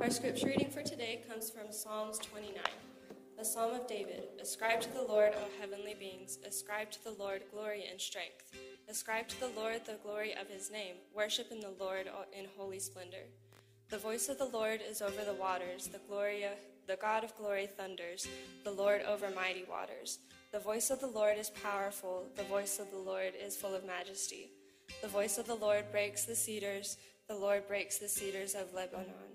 Our scripture reading for today comes from Psalms 29. A psalm of David. Ascribe to the Lord, O heavenly beings. Ascribe to the Lord glory and strength. Ascribe to the Lord the glory of his name. Worship in the Lord in holy splendor. The voice of the Lord is over the waters. The glory of, the God of glory thunders. The Lord over mighty waters. The voice of the Lord is powerful. The voice of the Lord is full of majesty. The voice of the Lord breaks the cedars. The Lord breaks the cedars of Lebanon.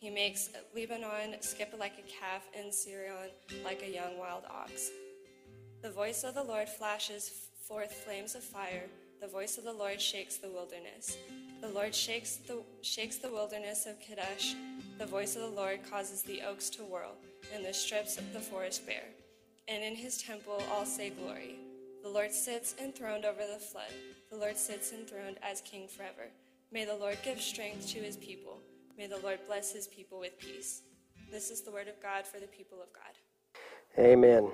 He makes Lebanon skip like a calf and Sirion like a young wild ox. The voice of the Lord flashes forth flames of fire. The voice of the Lord shakes the wilderness. The Lord shakes the, shakes the wilderness of Kadesh. The voice of the Lord causes the oaks to whirl, and the strips of the forest bare. And in his temple all say glory. The Lord sits enthroned over the flood. The Lord sits enthroned as king forever. May the Lord give strength to his people. May the Lord bless his people with peace. This is the word of God for the people of God. Amen.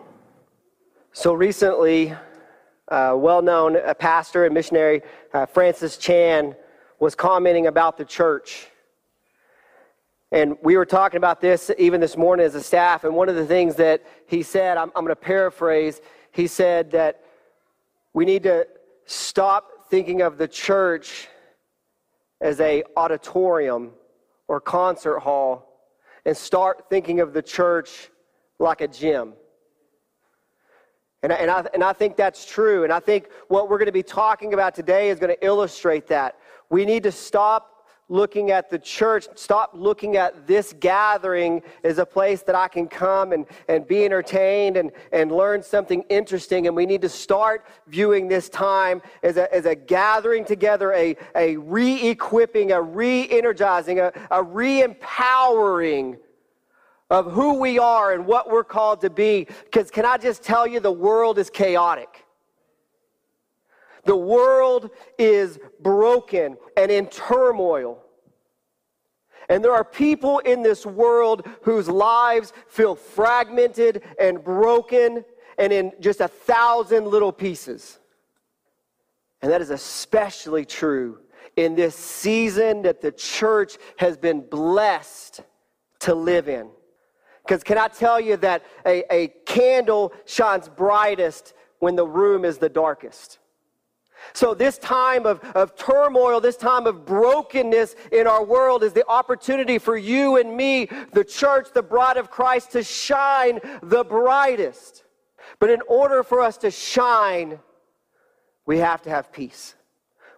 So recently, uh, well known pastor and missionary uh, Francis Chan was commenting about the church. And we were talking about this even this morning as a staff. And one of the things that he said, I'm, I'm going to paraphrase, he said that we need to stop thinking of the church as a auditorium or concert hall and start thinking of the church like a gym. And, and, I, and I think that's true. And I think what we're going to be talking about today is going to illustrate that. We need to stop looking at the church, stop looking at this gathering as a place that I can come and, and be entertained and, and learn something interesting. And we need to start viewing this time as a, as a gathering together, a, a re equipping, a re energizing, a, a re empowering of who we are and what we're called to be. Because can I just tell you, the world is chaotic. The world is broken and in turmoil. And there are people in this world whose lives feel fragmented and broken and in just a thousand little pieces. And that is especially true in this season that the church has been blessed to live in. Because can I tell you that a, a candle shines brightest when the room is the darkest? So, this time of, of turmoil, this time of brokenness in our world is the opportunity for you and me, the church, the bride of Christ, to shine the brightest. But in order for us to shine, we have to have peace.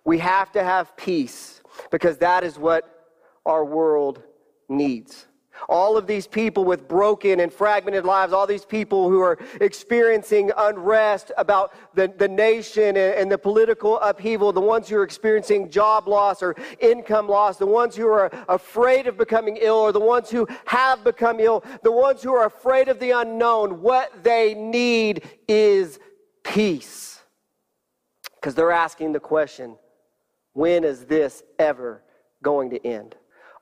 We have to have peace because that is what our world needs. All of these people with broken and fragmented lives, all these people who are experiencing unrest about the, the nation and, and the political upheaval, the ones who are experiencing job loss or income loss, the ones who are afraid of becoming ill or the ones who have become ill, the ones who are afraid of the unknown, what they need is peace. Because they're asking the question when is this ever going to end?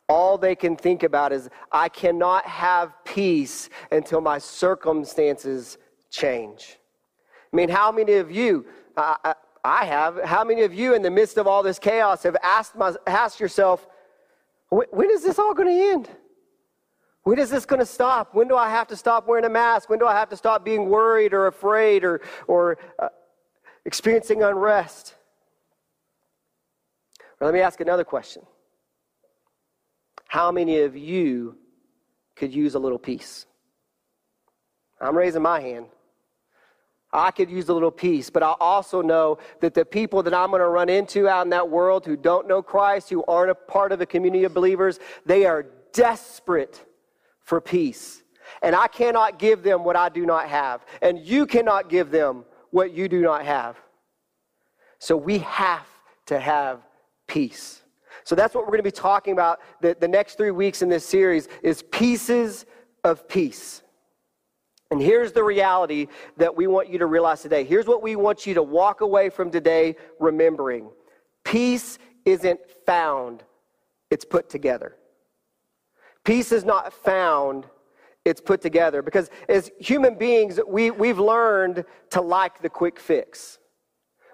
All they can think about is, I cannot have peace until my circumstances change. I mean, how many of you, I, I have, how many of you in the midst of all this chaos have asked, my, asked yourself, when is this all going to end? When is this going to stop? When do I have to stop wearing a mask? When do I have to stop being worried or afraid or, or uh, experiencing unrest? let me ask another question. How many of you could use a little peace? I'm raising my hand. I could use a little peace, but I also know that the people that I'm going to run into out in that world who don't know Christ, who aren't a part of the community of believers, they are desperate for peace. And I cannot give them what I do not have. And you cannot give them what you do not have. So we have to have peace. So that's what we're going to be talking about the, the next three weeks in this series is pieces of peace. And here's the reality that we want you to realize today. Here's what we want you to walk away from today remembering. Peace isn't found, it's put together. Peace is not found, it's put together. Because as human beings, we, we've learned to like the quick fix.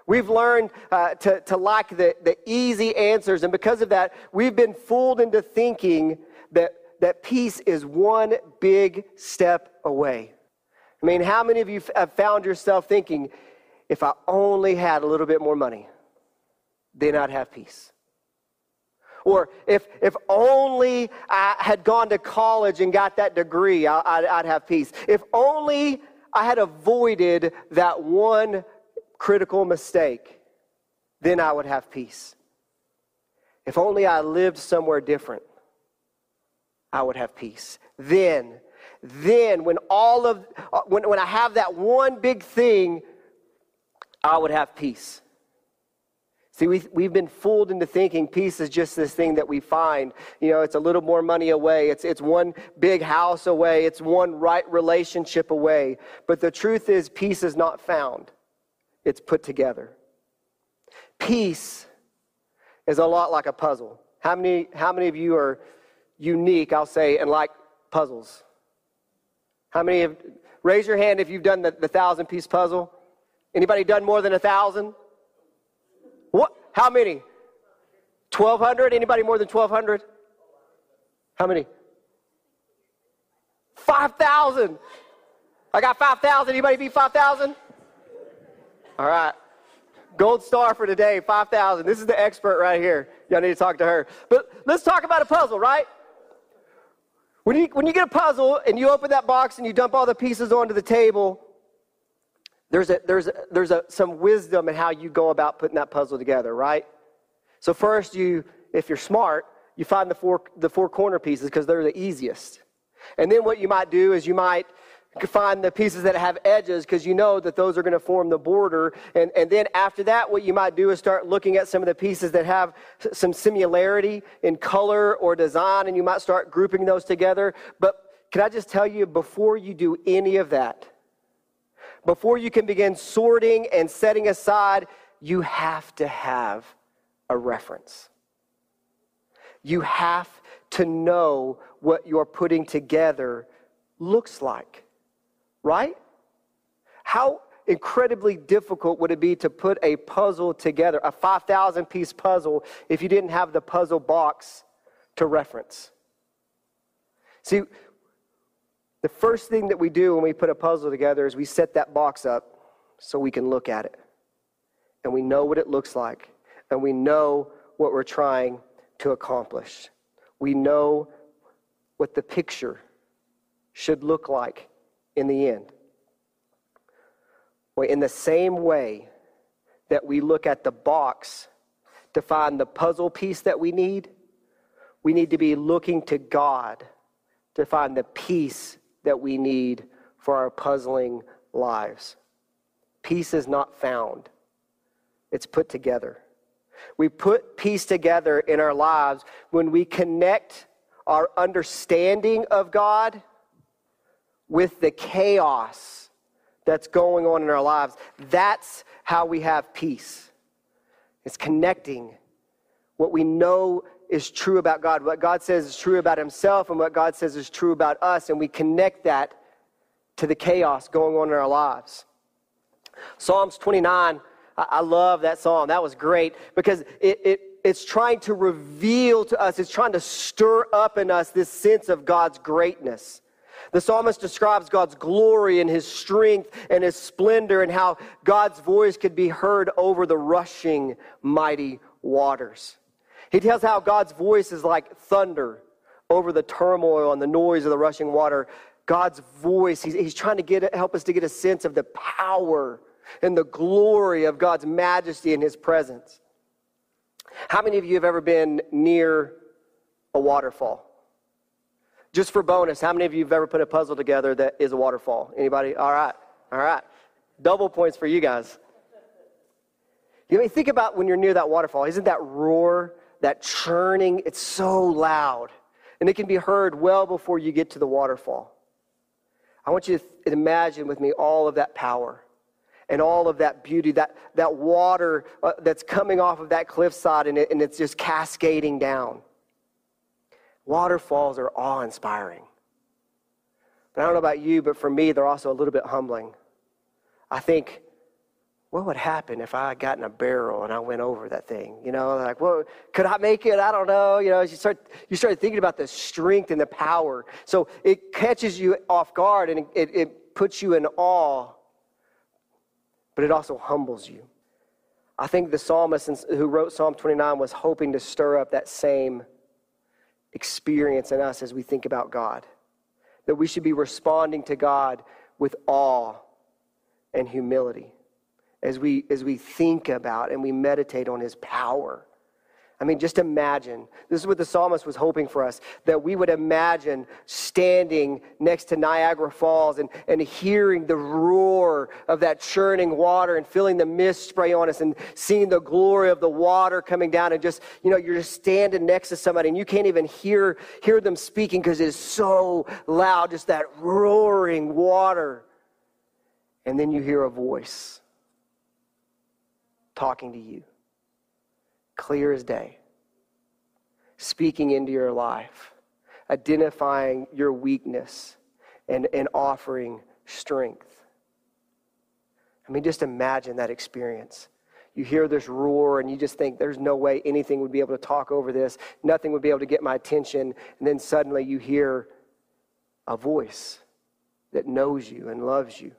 We've learned uh, to, to like the, the easy answers, and because of that, we've been fooled into thinking that, that peace is one big step away. I mean, how many of you have found yourself thinking, if I only had a little bit more money, then I'd have peace? Or if, if only I had gone to college and got that degree, I, I'd have peace. If only I had avoided that one critical mistake, then I would have peace. If only I lived somewhere different, I would have peace. Then, then when all of uh, when, when I have that one big thing, I would have peace. See, we've, we've been fooled into thinking peace is just this thing that we find. You know, it's a little more money away. It's, it's one big house away. It's one right relationship away. But the truth is, peace is not found, it's put together. Peace is a lot like a puzzle. How many, how many of you are unique, I'll say, and like puzzles? How many have, raise your hand if you've done the, the thousand piece puzzle? Anybody done more than a thousand? What? How many? 1,200? Anybody more than 1,200? How many? 5,000. I got 5,000. Anybody beat 5,000? All right. Gold star for today, 5,000. This is the expert right here. Y'all need to talk to her. But let's talk about a puzzle, right? When you, when you get a puzzle and you open that box and you dump all the pieces onto the table, there's, a, there's, a, there's a, some wisdom in how you go about putting that puzzle together, right? So, first, you, if you're smart, you find the four, the four corner pieces because they're the easiest. And then what you might do is you might find the pieces that have edges because you know that those are going to form the border. And, and then after that, what you might do is start looking at some of the pieces that have some similarity in color or design, and you might start grouping those together. But can I just tell you, before you do any of that, before you can begin sorting and setting aside, you have to have a reference. You have to know what you're putting together looks like right? How incredibly difficult would it be to put a puzzle together, a 5,000 piece puzzle, if you didn't have the puzzle box to reference? See, the first thing that we do when we put a puzzle together is we set that box up so we can look at it. And we know what it looks like. And we know what we're trying to accomplish. We know what the picture should look like in the end. Well, in the same way that we look at the box to find the puzzle piece that we need, we need to be looking to God to find the piece that we need for our puzzling lives. Peace is not found, it's put together. We put peace together in our lives when we connect our understanding of God with the chaos that's going on in our lives. That's how we have peace. It's connecting what we know is true about God, what God says is true about Himself, and what God says is true about us, and we connect that to the chaos going on in our lives. Psalms 29, I love that psalm. That was great because it, it, it's trying to reveal to us, it's trying to stir up in us this sense of God's greatness. The psalmist describes God's glory and his strength and his splendor and how God's voice could be heard over the rushing mighty waters. He tells how God's voice is like thunder over the turmoil and the noise of the rushing water. God's voice, he's, he's trying to get, help us to get a sense of the power and the glory of God's majesty and his presence. How many of you have ever been near a waterfall? Just for bonus, how many of you have ever put a puzzle together that is a waterfall? Anybody? All right. All right. Double points for you guys. You know, think about when you're near that waterfall. Isn't that roar, that churning? It's so loud. And it can be heard well before you get to the waterfall. I want you to imagine with me all of that power and all of that beauty, that, that water uh, that's coming off of that cliffside and, it, and it's just cascading down. Waterfalls are awe inspiring. But I don't know about you, but for me, they're also a little bit humbling. I think, what would happen if I got in a barrel and I went over that thing? You know, like, well, could I make it? I don't know. You know, you start you start thinking about the strength and the power. So it catches you off guard and it, it puts you in awe, but it also humbles you. I think the psalmist who wrote Psalm 29 was hoping to stir up that same experience in us as we think about God. That we should be responding to God with awe and humility as we, as we think about and we meditate on his power. I mean, just imagine. This is what the psalmist was hoping for us that we would imagine standing next to Niagara Falls and, and hearing the roar of that churning water and feeling the mist spray on us and seeing the glory of the water coming down. And just, you know, you're just standing next to somebody and you can't even hear, hear them speaking because it is so loud, just that roaring water. And then you hear a voice talking to you, clear as day, speaking into your life, identifying your weakness, and, and offering strength. I mean, just imagine that experience. You hear this roar and you just think there's no way anything would be able to talk over this. Nothing would be able to get my attention. And then suddenly you hear a voice that knows you and loves you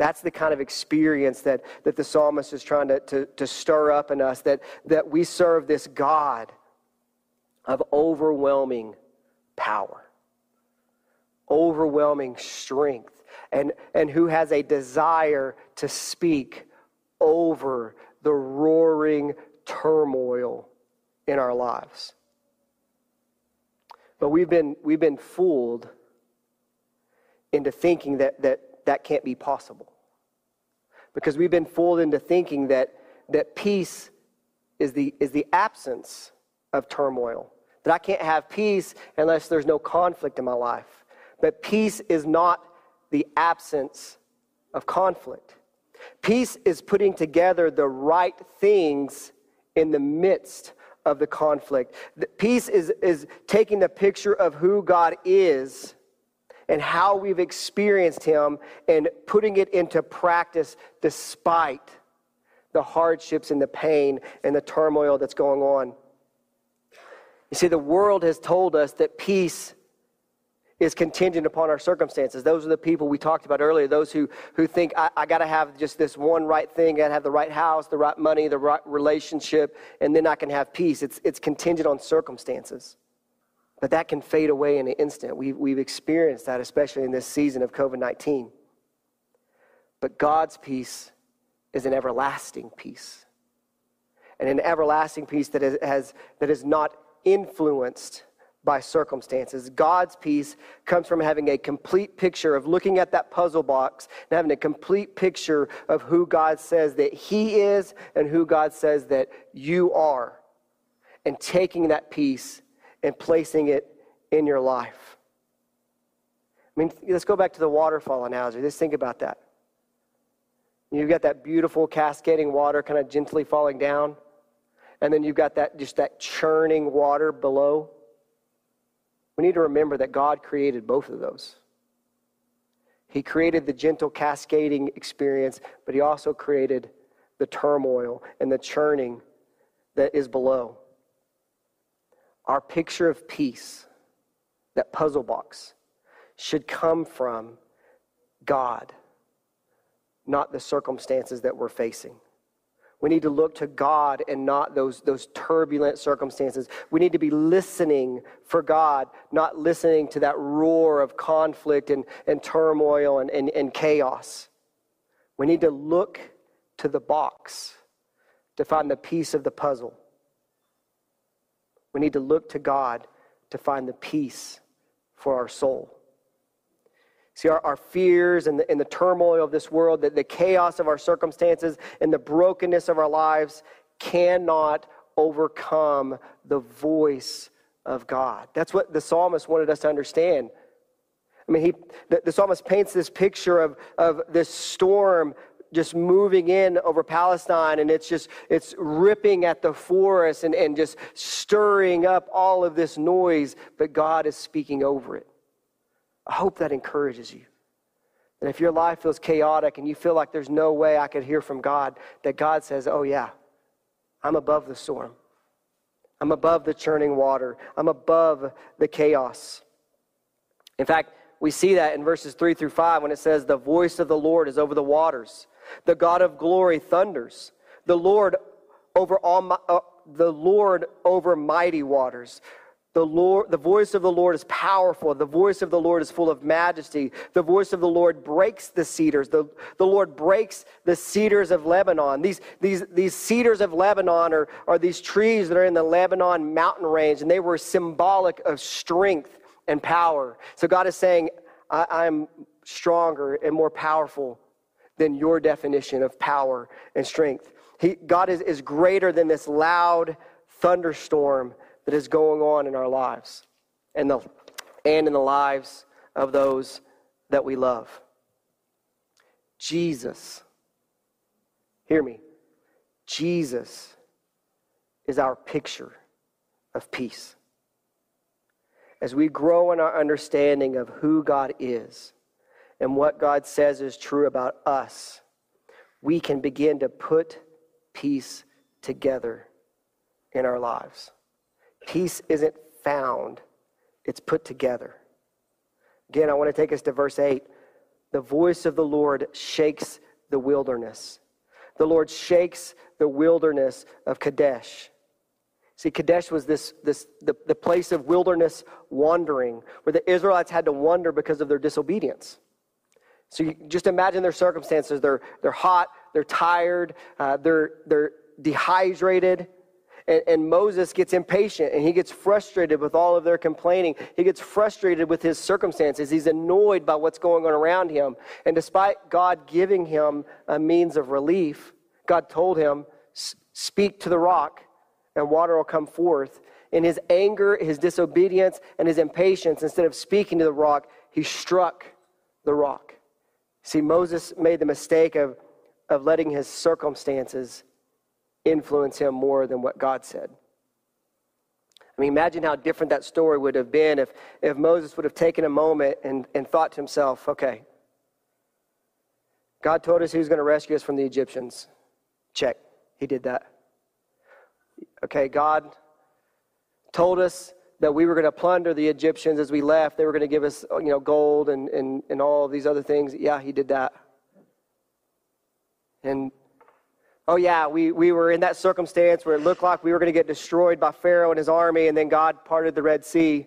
that's the kind of experience that, that the psalmist is trying to, to, to stir up in us that, that we serve this God of overwhelming power, overwhelming strength, and, and who has a desire to speak over the roaring turmoil in our lives. But we've been, we've been fooled into thinking that, that that can't be possible. Because we've been fooled into thinking that, that peace is the, is the absence of turmoil. That I can't have peace unless there's no conflict in my life. But peace is not the absence of conflict. Peace is putting together the right things in the midst of the conflict. Peace is, is taking the picture of who God is and how we've experienced Him and putting it into practice despite the hardships and the pain and the turmoil that's going on. You see, the world has told us that peace is contingent upon our circumstances. Those are the people we talked about earlier, those who, who think, I, I got to have just this one right thing, I got to have the right house, the right money, the right relationship, and then I can have peace. It's, it's contingent on circumstances. But that can fade away in an instant. We've, we've experienced that, especially in this season of COVID 19. But God's peace is an everlasting peace. And an everlasting peace that is, has, that is not influenced by circumstances. God's peace comes from having a complete picture of looking at that puzzle box and having a complete picture of who God says that He is and who God says that you are. And taking that peace and placing it in your life. I mean, let's go back to the waterfall analogy. Let's think about that. You've got that beautiful cascading water kind of gently falling down, and then you've got that just that churning water below. We need to remember that God created both of those. He created the gentle cascading experience, but he also created the turmoil and the churning that is below our picture of peace, that puzzle box, should come from God, not the circumstances that we're facing. We need to look to God and not those, those turbulent circumstances. We need to be listening for God, not listening to that roar of conflict and, and turmoil and, and, and chaos. We need to look to the box to find the piece of the puzzle. We need to look to God to find the peace for our soul. See, our, our fears and the, and the turmoil of this world, the, the chaos of our circumstances, and the brokenness of our lives cannot overcome the voice of God. That's what the psalmist wanted us to understand. I mean, he, the, the psalmist paints this picture of, of this storm just moving in over Palestine and it's just it's ripping at the forest and, and just stirring up all of this noise, but God is speaking over it. I hope that encourages you. And if your life feels chaotic and you feel like there's no way I could hear from God, that God says, Oh, yeah, I'm above the storm. I'm above the churning water. I'm above the chaos. In fact, we see that in verses 3 through 5 when it says, The voice of the Lord is over the waters. The God of glory thunders. The Lord over all, uh, the Lord over mighty waters. The, Lord, the voice of the Lord is powerful. The voice of the Lord is full of majesty. The voice of the Lord breaks the cedars. The, the Lord breaks the cedars of Lebanon. These, these, these cedars of Lebanon are, are these trees that are in the Lebanon mountain range, and they were symbolic of strength and power. So God is saying, I, I, am stronger and more powerful than your definition of power and strength. He, God is, is greater than this loud thunderstorm that is going on in our lives and, the, and in the lives of those that we love. Jesus, hear me, Jesus is our picture of peace. As we grow in our understanding of who God is and what God says is true about us, we can begin to put peace together in our lives. Peace isn't found, it's put together. Again, I want to take us to verse 8. The voice of the Lord shakes the wilderness. The Lord shakes the wilderness of Kadesh. See, Kadesh was this, this the, the place of wilderness wandering, where the Israelites had to wander because of their disobedience. So you just imagine their circumstances. They're, they're hot, they're tired, uh, they're, they're dehydrated, and, and Moses gets impatient and he gets frustrated with all of their complaining. He gets frustrated with his circumstances. He's annoyed by what's going on around him. And despite God giving him a means of relief, God told him, Speak to the rock and water will come forth. In his anger, his disobedience, and his impatience, instead of speaking to the rock, he struck the rock. See, Moses made the mistake of, of letting his circumstances influence him more than what God said. I mean, imagine how different that story would have been if, if Moses would have taken a moment and, and thought to himself, okay, God told us he was going to rescue us from the Egyptians. Check. He did that. Okay, God told us that we were going to plunder the Egyptians as we left. They were going to give us, you know, gold and, and, and all these other things. Yeah, he did that. And oh, yeah, we, we were in that circumstance where it looked like we were going to get destroyed by Pharaoh and his army, and then God parted the Red Sea.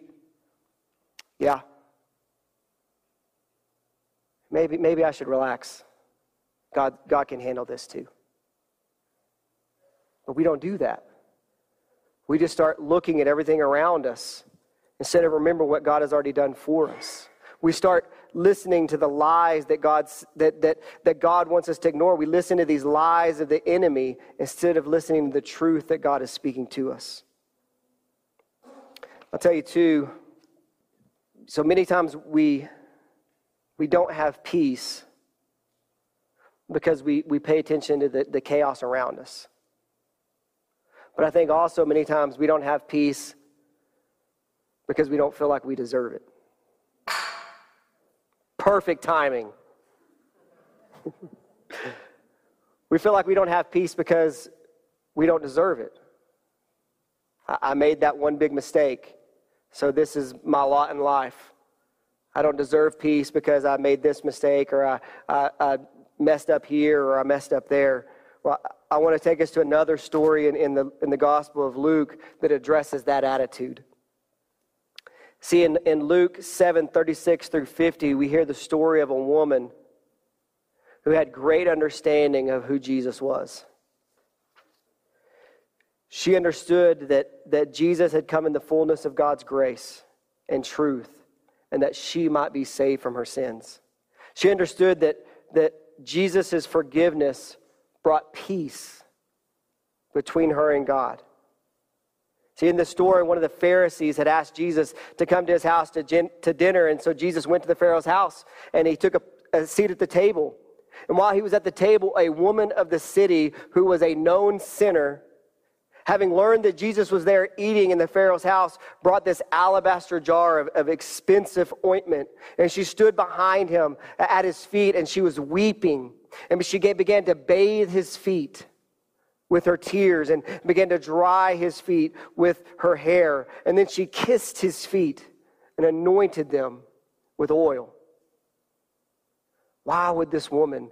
Yeah. Maybe, maybe I should relax. God, God can handle this too. But we don't do that. We just start looking at everything around us instead of remembering what God has already done for us. We start listening to the lies that, God's, that, that, that God wants us to ignore. We listen to these lies of the enemy instead of listening to the truth that God is speaking to us. I'll tell you, too, so many times we, we don't have peace because we, we pay attention to the, the chaos around us. But I think also many times we don't have peace because we don't feel like we deserve it. Perfect timing. we feel like we don't have peace because we don't deserve it. I made that one big mistake, so this is my lot in life. I don't deserve peace because I made this mistake or I, I, I messed up here or I messed up there. Well, I want to take us to another story in, in, the, in the Gospel of Luke that addresses that attitude. See, in, in Luke 7 36 through 50, we hear the story of a woman who had great understanding of who Jesus was. She understood that, that Jesus had come in the fullness of God's grace and truth, and that she might be saved from her sins. She understood that, that Jesus' forgiveness brought peace between her and God. See, in the story, one of the Pharisees had asked Jesus to come to his house to, gin, to dinner, and so Jesus went to the Pharaoh's house and he took a, a seat at the table. And while he was at the table, a woman of the city who was a known sinner having learned that Jesus was there eating in the Pharaoh's house, brought this alabaster jar of, of, expensive ointment. And she stood behind him at his feet and she was weeping. And she began to bathe his feet with her tears and began to dry his feet with her hair. And then she kissed his feet and anointed them with oil. Why would this woman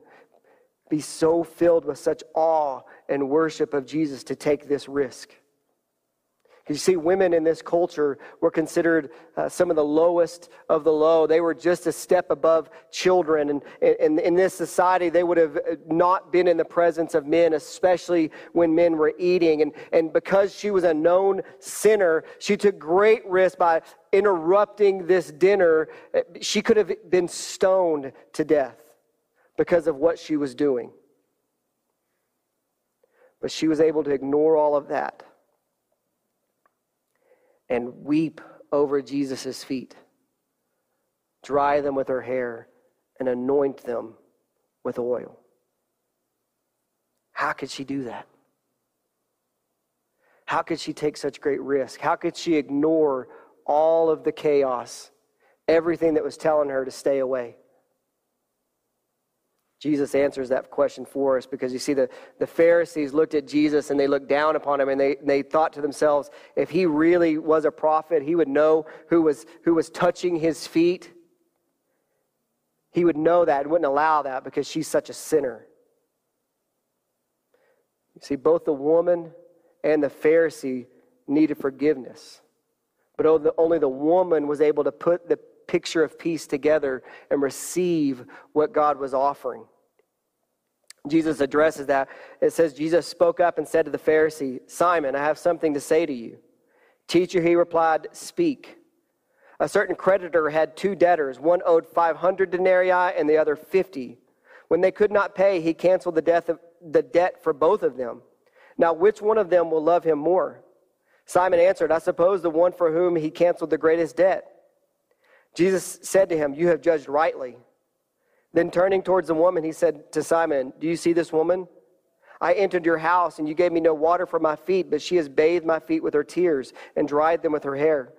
be so filled with such awe and worship of Jesus to take this risk? You see, women in this culture were considered uh, some of the lowest of the low. They were just a step above children. And, and in this society, they would have not been in the presence of men, especially when men were eating. And, and because she was a known sinner, she took great risk by interrupting this dinner. She could have been stoned to death because of what she was doing. But she was able to ignore all of that and weep over Jesus' feet, dry them with her hair, and anoint them with oil. How could she do that? How could she take such great risk? How could she ignore all of the chaos, everything that was telling her to stay away? Jesus answers that question for us because you see, the, the Pharisees looked at Jesus and they looked down upon him and they, they thought to themselves, if he really was a prophet, he would know who was, who was touching his feet. He would know that and wouldn't allow that because she's such a sinner. You see, both the woman and the Pharisee needed forgiveness. But only the woman was able to put the picture of peace together and receive what God was offering. Jesus addresses that. It says, Jesus spoke up and said to the Pharisee, Simon, I have something to say to you. Teacher, he replied, Speak. A certain creditor had two debtors. One owed 500 denarii and the other 50. When they could not pay, he canceled the, of, the debt for both of them. Now, which one of them will love him more? Simon answered, I suppose the one for whom he canceled the greatest debt. Jesus said to him, You have judged rightly. Then turning towards the woman, he said to Simon, Do you see this woman? I entered your house, and you gave me no water for my feet, but she has bathed my feet with her tears and dried them with her hair.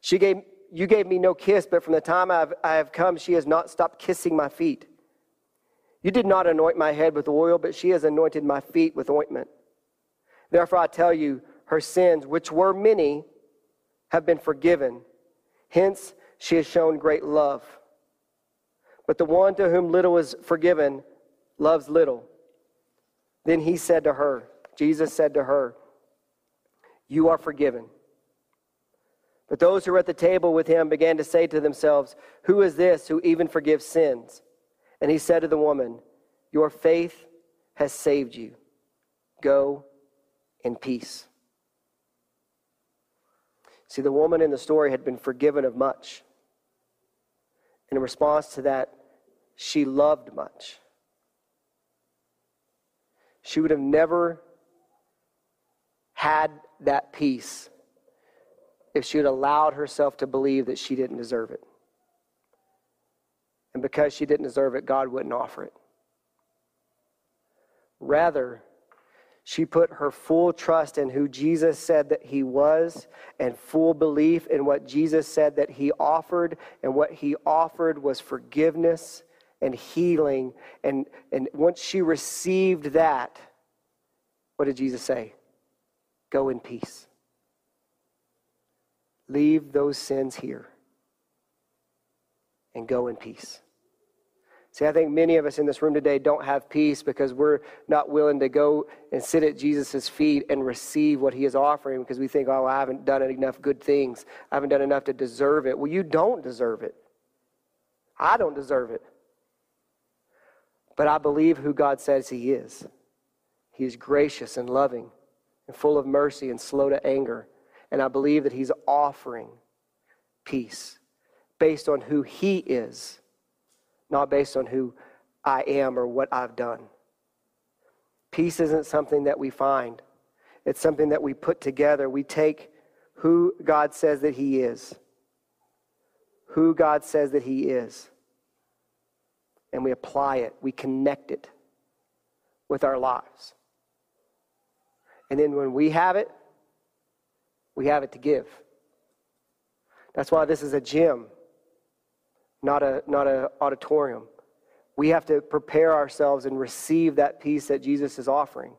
She gave, you gave me no kiss, but from the time I've, I have come, she has not stopped kissing my feet. You did not anoint my head with oil, but she has anointed my feet with ointment. Therefore, I tell you, her sins, which were many, have been forgiven. Hence, she has shown great love. But the one to whom little is forgiven loves little. Then he said to her, Jesus said to her, You are forgiven. But those who were at the table with him began to say to themselves, Who is this who even forgives sins? And he said to the woman, Your faith has saved you. Go in peace. See, the woman in the story had been forgiven of much. And in response to that, she loved much. She would have never had that peace if she had allowed herself to believe that she didn't deserve it. And because she didn't deserve it, God wouldn't offer it. Rather, she put her full trust in who Jesus said that he was and full belief in what Jesus said that he offered. And what he offered was forgiveness and healing. And, and once she received that, what did Jesus say? Go in peace. Leave those sins here and go in peace. See, I think many of us in this room today don't have peace because we're not willing to go and sit at Jesus' feet and receive what he is offering because we think, oh, I haven't done enough good things. I haven't done enough to deserve it. Well, you don't deserve it. I don't deserve it. But I believe who God says he is. He is gracious and loving and full of mercy and slow to anger. And I believe that he's offering peace based on who he is not based on who I am or what I've done. Peace isn't something that we find, it's something that we put together. We take who God says that He is, who God says that He is, and we apply it, we connect it with our lives. And then when we have it, we have it to give. That's why this is a gym, not a not an auditorium. We have to prepare ourselves and receive that peace that Jesus is offering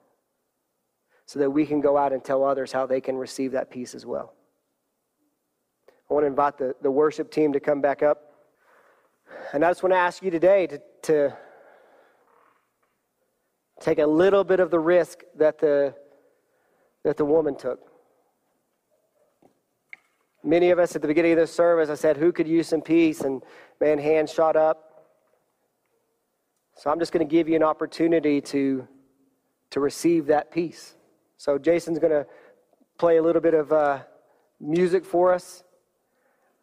so that we can go out and tell others how they can receive that peace as well. I want to invite the, the worship team to come back up. And I just want to ask you today to, to take a little bit of the risk that the, that the woman took. Many of us at the beginning of this service, I said, who could use some peace? And man, hands shot up. So I'm just going to give you an opportunity to, to receive that peace. So Jason's going to play a little bit of uh, music for us.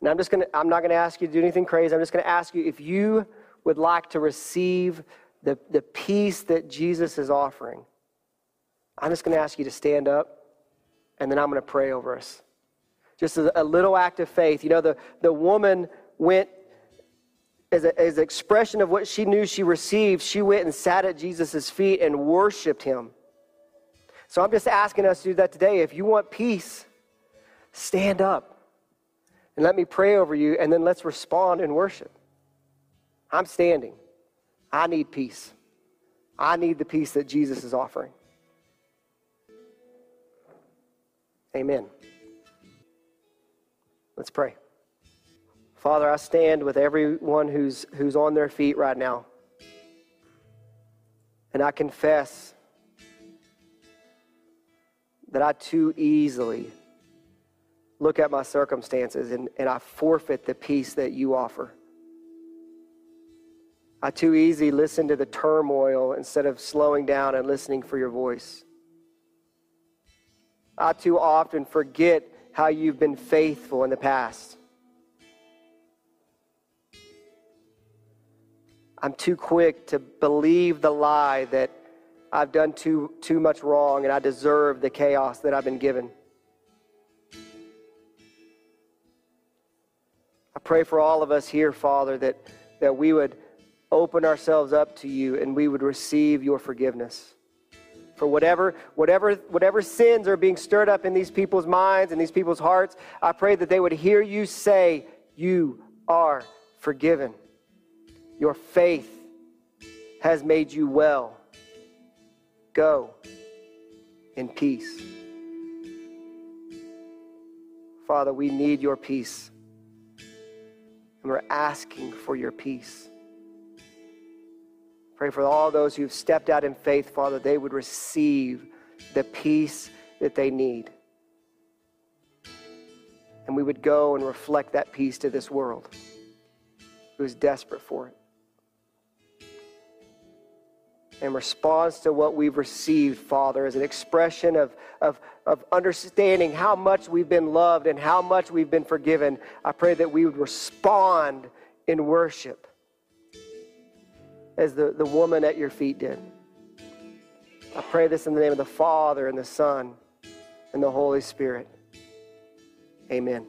And I'm just going to, I'm not going to ask you to do anything crazy. I'm just going to ask you if you would like to receive the, the peace that Jesus is offering. I'm just going to ask you to stand up, and then I'm going to pray over us. Just a, a little act of faith. You know, the, the woman went as, a, as an expression of what she knew she received, she went and sat at Jesus' feet and worshiped him. So I'm just asking us to do that today. If you want peace, stand up and let me pray over you, and then let's respond in worship. I'm standing. I need peace. I need the peace that Jesus is offering. Amen. Let's pray. Father, I stand with everyone who's, who's on their feet right now. And I confess that I too easily look at my circumstances and, and I forfeit the peace that you offer. I too easily listen to the turmoil instead of slowing down and listening for your voice. I too often forget how you've been faithful in the past. I'm too quick to believe the lie that I've done too, too much wrong and I deserve the chaos that I've been given. I pray for all of us here, Father, that, that we would open ourselves up to you and we would receive your forgiveness. For whatever, whatever, whatever sins are being stirred up in these people's minds and these people's hearts, I pray that they would hear you say, You are forgiven. Your faith has made you well. Go in peace. Father, we need your peace. And we're asking for your peace. Pray for all those who've stepped out in faith, Father, they would receive the peace that they need. And we would go and reflect that peace to this world who is desperate for it in response to what we've received, Father, as an expression of, of, of understanding how much we've been loved and how much we've been forgiven, I pray that we would respond in worship as the, the woman at your feet did. I pray this in the name of the Father and the Son and the Holy Spirit. Amen.